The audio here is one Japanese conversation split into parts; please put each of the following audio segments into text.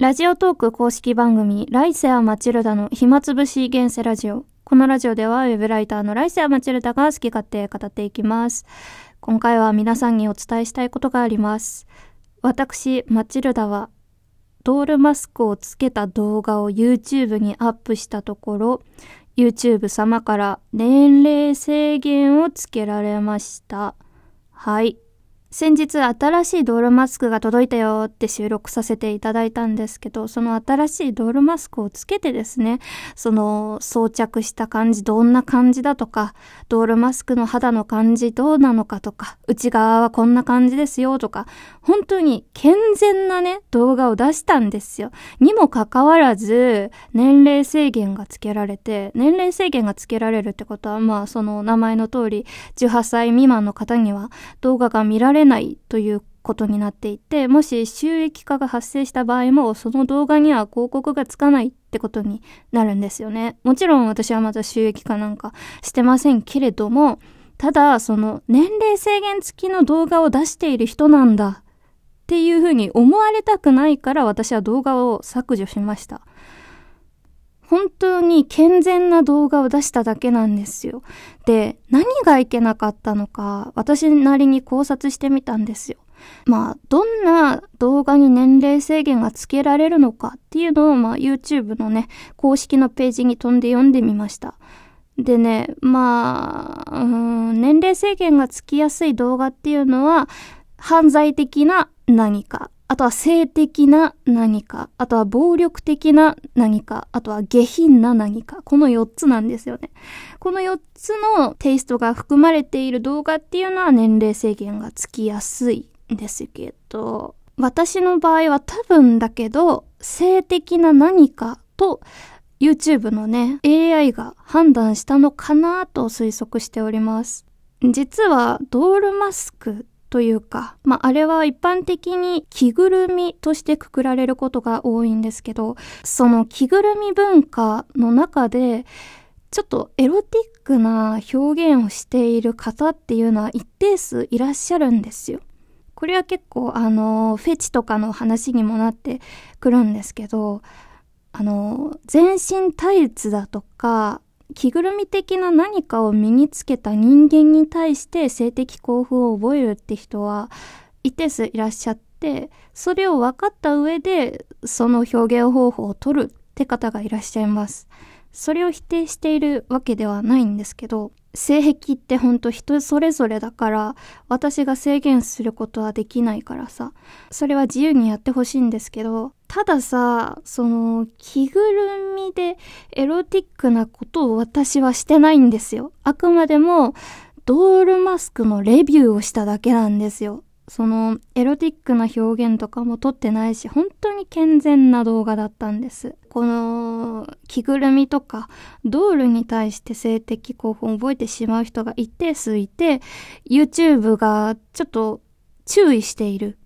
ラジオトーク公式番組、ライセア・マチルダの暇つぶし現世ラジオ。このラジオではウェブライターのライセア・マチルダが好き勝手語っていきます。今回は皆さんにお伝えしたいことがあります。私、マチルダは、ドールマスクをつけた動画を YouTube にアップしたところ、YouTube 様から年齢制限をつけられました。はい。先日新しいドールマスクが届いたよって収録させていただいたんですけど、その新しいドールマスクをつけてですね、その装着した感じどんな感じだとか、ドールマスクの肌の感じどうなのかとか、内側はこんな感じですよとか、本当に健全なね、動画を出したんですよ。にもかかわらず、年齢制限がつけられて、年齢制限がつけられるってことは、まあその名前の通り、18歳未満の方には動画が見られれないということになっていて、もし収益化が発生した場合も、その動画には広告がつかないってことになるんですよね。もちろん私はまだ収益化なんかしてませんけれども、ただ、その年齢制限付きの動画を出している人なんだっていうふうに思われたくないから私は動画を削除しました。本当に健全な動画を出しただけなんですよ。で、何がいけなかったのか、私なりに考察してみたんですよ。まあ、どんな動画に年齢制限がつけられるのかっていうのを、まあ、YouTube のね、公式のページに飛んで読んでみました。でね、まあ、うん、年齢制限がつきやすい動画っていうのは、犯罪的な何か、あとは性的な何か、あとは暴力的な何か、あとは下品な何か。この4つなんですよね。この4つのテイストが含まれている動画っていうのは年齢制限がつきやすいんですけど、私の場合は多分だけど、性的な何かと YouTube のね、AI が判断したのかなと推測しております。実はドールマスクというか、まあ、あれは一般的に着ぐるみとしてくくられることが多いんですけど、その着ぐるみ文化の中で、ちょっとエロティックな表現をしている方っていうのは一定数いらっしゃるんですよ。これは結構あの、フェチとかの話にもなってくるんですけど、あの、全身タイツだとか、着ぐるみ的な何かを身につけた人間に対して性的興奮を覚えるって人は一定数いらっしゃって、それを分かった上でその表現方法を取るって方がいらっしゃいます。それを否定しているわけではないんですけど、性癖ってほんと人それぞれだから、私が制限することはできないからさ、それは自由にやってほしいんですけど、たださ、その、着ぐるみでエロティックなことを私はしてないんですよ。あくまでも、ドールマスクのレビューをしただけなんですよ。そのエロティックな表現とかも撮ってないし、本当に健全な動画だったんです。この着ぐるみとかドールに対して性的興奮を覚えてしまう人が一定数いて、YouTube がちょっと注意している、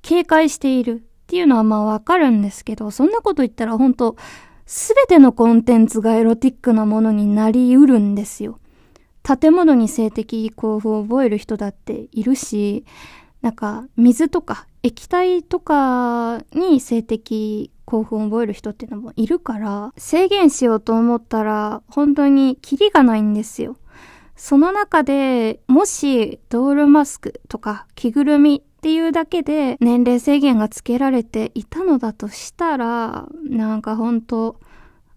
警戒しているっていうのはまあわかるんですけど、そんなこと言ったら本当すべてのコンテンツがエロティックなものになりうるんですよ。建物に性的興奮を覚える人だっているし、なんか水とか液体とかに性的興奮を覚える人っていうのもいるから制限しようと思ったら本当にキリがないんですよ。その中でもしドールマスクとか着ぐるみっていうだけで年齢制限がつけられていたのだとしたらなんか本当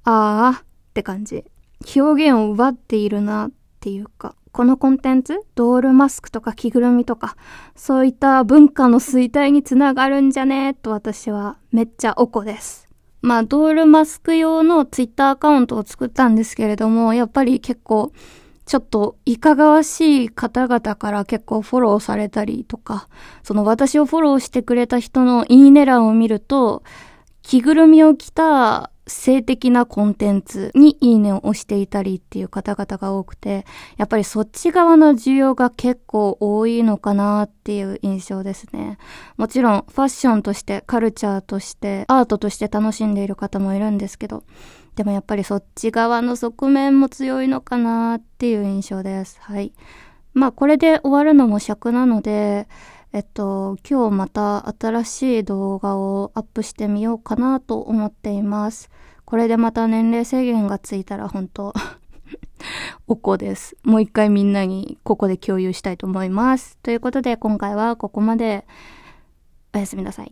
ああって感じ。表現を奪っているなっていうかこのコンテンツ、ドールマスクとか着ぐるみとか、そういった文化の衰退につながるんじゃねと私はめっちゃおこです。まあ、ドールマスク用のツイッターアカウントを作ったんですけれども、やっぱり結構、ちょっといかがわしい方々から結構フォローされたりとか、その私をフォローしてくれた人のいいね欄を見ると、着ぐるみを着た性的なコンテンツにいいねを押していたりっていう方々が多くて、やっぱりそっち側の需要が結構多いのかなっていう印象ですね。もちろんファッションとしてカルチャーとしてアートとして楽しんでいる方もいるんですけど、でもやっぱりそっち側の側面も強いのかなっていう印象です。はい。まあこれで終わるのも尺なので、えっと、今日また新しい動画をアップしてみようかなと思っています。これでまた年齢制限がついたら本当 おこです。もう一回みんなにここで共有したいと思います。ということで今回はここまで。おやすみなさい。